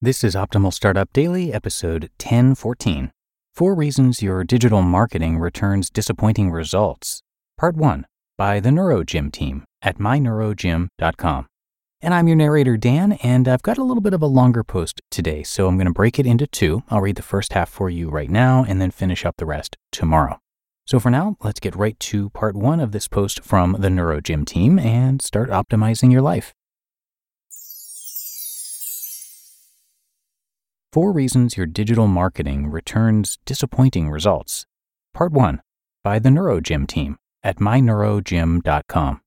This is Optimal Startup Daily, episode 1014. Four Reasons Your Digital Marketing Returns Disappointing Results. Part 1 by the NeuroGym team at myneurogym.com. And I'm your narrator, Dan, and I've got a little bit of a longer post today, so I'm going to break it into two. I'll read the first half for you right now and then finish up the rest tomorrow. So for now, let's get right to part one of this post from the NeuroGym team and start optimizing your life. Four Reasons Your Digital Marketing Returns Disappointing Results. Part 1 by the NeuroGym team at myneurogym.com.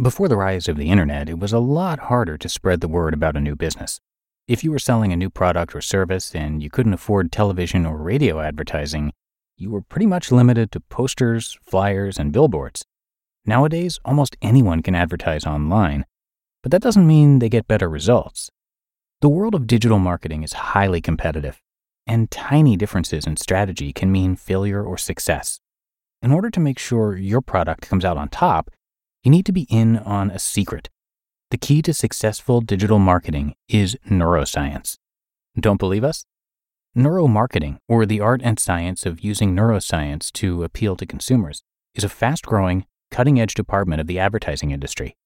Before the rise of the internet, it was a lot harder to spread the word about a new business. If you were selling a new product or service and you couldn't afford television or radio advertising, you were pretty much limited to posters, flyers, and billboards. Nowadays, almost anyone can advertise online, but that doesn't mean they get better results. The world of digital marketing is highly competitive, and tiny differences in strategy can mean failure or success. In order to make sure your product comes out on top, you need to be in on a secret. The key to successful digital marketing is neuroscience. Don't believe us? Neuromarketing, or the art and science of using neuroscience to appeal to consumers, is a fast growing, cutting edge department of the advertising industry.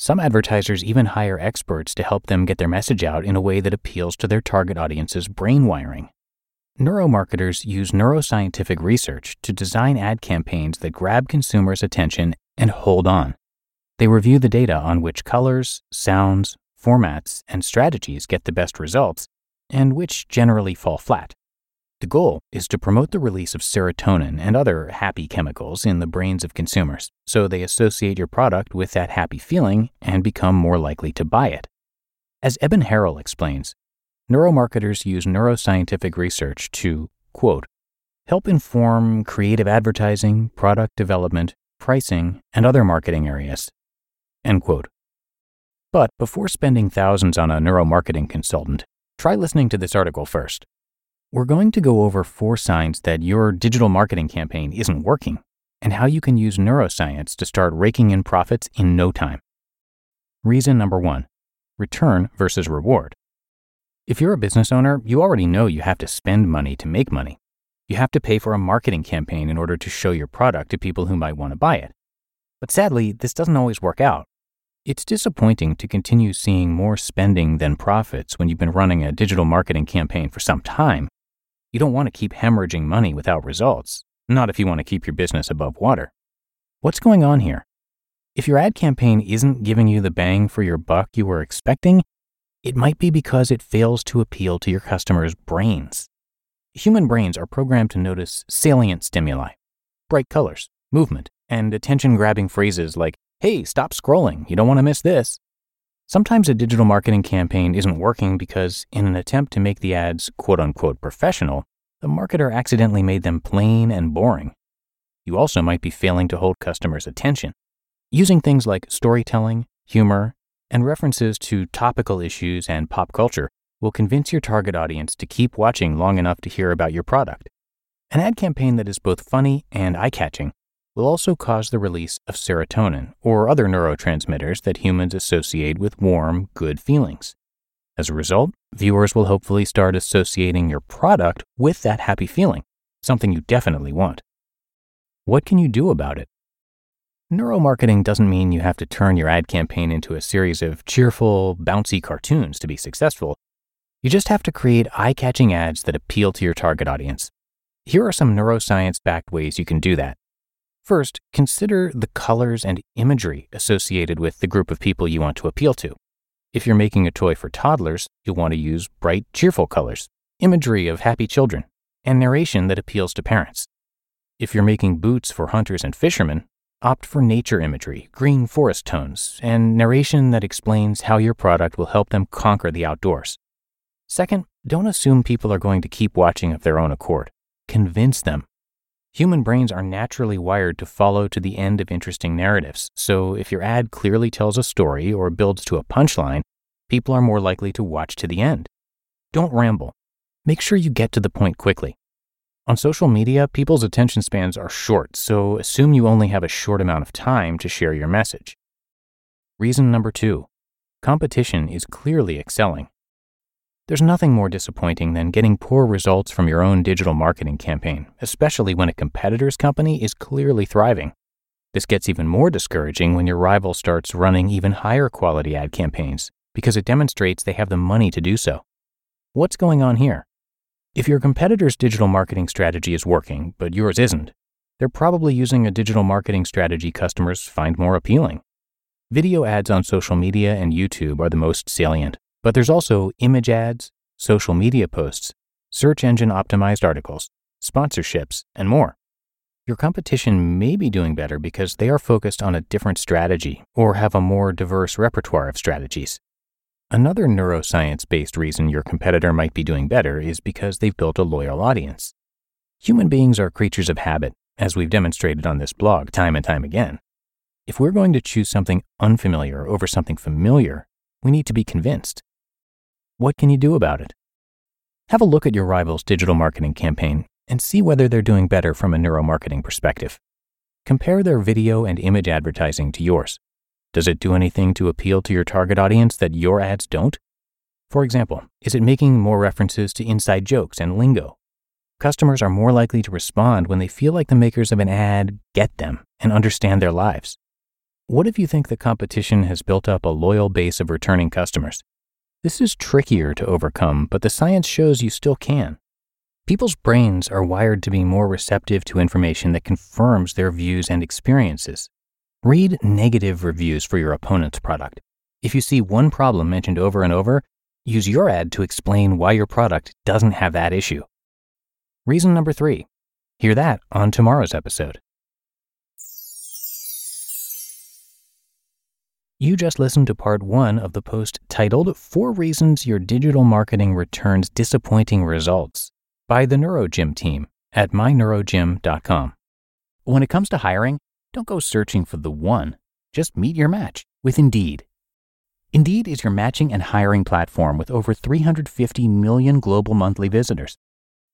Some advertisers even hire experts to help them get their message out in a way that appeals to their target audience's brain wiring. Neuromarketers use neuroscientific research to design ad campaigns that grab consumers' attention and hold on. They review the data on which colors, sounds, formats, and strategies get the best results, and which generally fall flat. The goal is to promote the release of serotonin and other happy chemicals in the brains of consumers, so they associate your product with that happy feeling and become more likely to buy it. As Eben Harrell explains, neuromarketers use neuroscientific research to, quote, help inform creative advertising, product development, pricing, and other marketing areas, end quote. But before spending thousands on a neuromarketing consultant, try listening to this article first. We're going to go over four signs that your digital marketing campaign isn't working and how you can use neuroscience to start raking in profits in no time. Reason number one return versus reward. If you're a business owner, you already know you have to spend money to make money. You have to pay for a marketing campaign in order to show your product to people who might want to buy it. But sadly, this doesn't always work out. It's disappointing to continue seeing more spending than profits when you've been running a digital marketing campaign for some time you don't want to keep hemorrhaging money without results, not if you want to keep your business above water. What's going on here? If your ad campaign isn't giving you the bang for your buck you were expecting, it might be because it fails to appeal to your customers' brains. Human brains are programmed to notice salient stimuli, bright colors, movement, and attention grabbing phrases like, hey, stop scrolling, you don't want to miss this. Sometimes a digital marketing campaign isn't working because, in an attempt to make the ads quote unquote professional, the marketer accidentally made them plain and boring. You also might be failing to hold customers' attention. Using things like storytelling, humor, and references to topical issues and pop culture will convince your target audience to keep watching long enough to hear about your product. An ad campaign that is both funny and eye catching will also cause the release of serotonin or other neurotransmitters that humans associate with warm, good feelings. As a result, viewers will hopefully start associating your product with that happy feeling, something you definitely want. What can you do about it? Neuromarketing doesn't mean you have to turn your ad campaign into a series of cheerful, bouncy cartoons to be successful. You just have to create eye catching ads that appeal to your target audience. Here are some neuroscience backed ways you can do that. First, consider the colors and imagery associated with the group of people you want to appeal to. If you're making a toy for toddlers, you'll want to use bright, cheerful colors, imagery of happy children, and narration that appeals to parents. If you're making boots for hunters and fishermen, opt for nature imagery, green forest tones, and narration that explains how your product will help them conquer the outdoors. Second, don't assume people are going to keep watching of their own accord. Convince them. Human brains are naturally wired to follow to the end of interesting narratives, so if your ad clearly tells a story or builds to a punchline, people are more likely to watch to the end. Don't ramble. Make sure you get to the point quickly. On social media, people's attention spans are short, so assume you only have a short amount of time to share your message. Reason number two competition is clearly excelling. There's nothing more disappointing than getting poor results from your own digital marketing campaign, especially when a competitor's company is clearly thriving. This gets even more discouraging when your rival starts running even higher quality ad campaigns because it demonstrates they have the money to do so. What's going on here? If your competitor's digital marketing strategy is working, but yours isn't, they're probably using a digital marketing strategy customers find more appealing. Video ads on social media and YouTube are the most salient, but there's also image ads, social media posts, search engine optimized articles, sponsorships, and more. Your competition may be doing better because they are focused on a different strategy or have a more diverse repertoire of strategies. Another neuroscience based reason your competitor might be doing better is because they've built a loyal audience. Human beings are creatures of habit, as we've demonstrated on this blog time and time again. If we're going to choose something unfamiliar over something familiar, we need to be convinced. What can you do about it? Have a look at your rival's digital marketing campaign and see whether they're doing better from a neuromarketing perspective. Compare their video and image advertising to yours. Does it do anything to appeal to your target audience that your ads don't? For example, is it making more references to inside jokes and lingo? Customers are more likely to respond when they feel like the makers of an ad get them and understand their lives. What if you think the competition has built up a loyal base of returning customers? This is trickier to overcome, but the science shows you still can. People's brains are wired to be more receptive to information that confirms their views and experiences. Read negative reviews for your opponent's product. If you see one problem mentioned over and over, use your ad to explain why your product doesn't have that issue. Reason number three hear that on tomorrow's episode. You just listened to part one of the post titled Four Reasons Your Digital Marketing Returns Disappointing Results by the NeuroGym team at myneurogym.com. When it comes to hiring, don't go searching for the one. Just meet your match with Indeed. Indeed is your matching and hiring platform with over 350 million global monthly visitors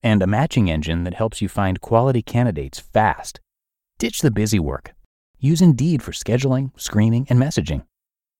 and a matching engine that helps you find quality candidates fast. Ditch the busy work. Use Indeed for scheduling, screening, and messaging.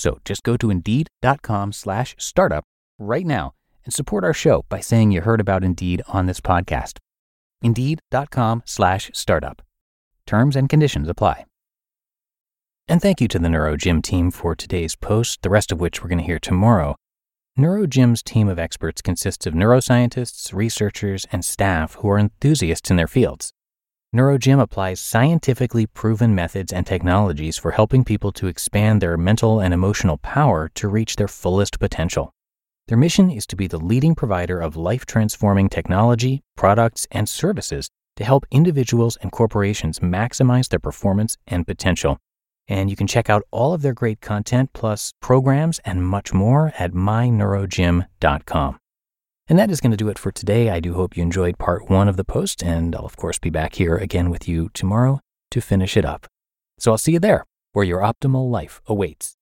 So just go to indeed.com slash startup right now and support our show by saying you heard about Indeed on this podcast. Indeed.com slash startup. Terms and conditions apply. And thank you to the NeuroGym team for today's post, the rest of which we're going to hear tomorrow. NeuroGym's team of experts consists of neuroscientists, researchers, and staff who are enthusiasts in their fields. NeuroGym applies scientifically proven methods and technologies for helping people to expand their mental and emotional power to reach their fullest potential. Their mission is to be the leading provider of life transforming technology, products, and services to help individuals and corporations maximize their performance and potential. And you can check out all of their great content, plus programs and much more at myneurogym.com. And that is going to do it for today. I do hope you enjoyed part one of the post, and I'll, of course, be back here again with you tomorrow to finish it up. So I'll see you there, where your optimal life awaits.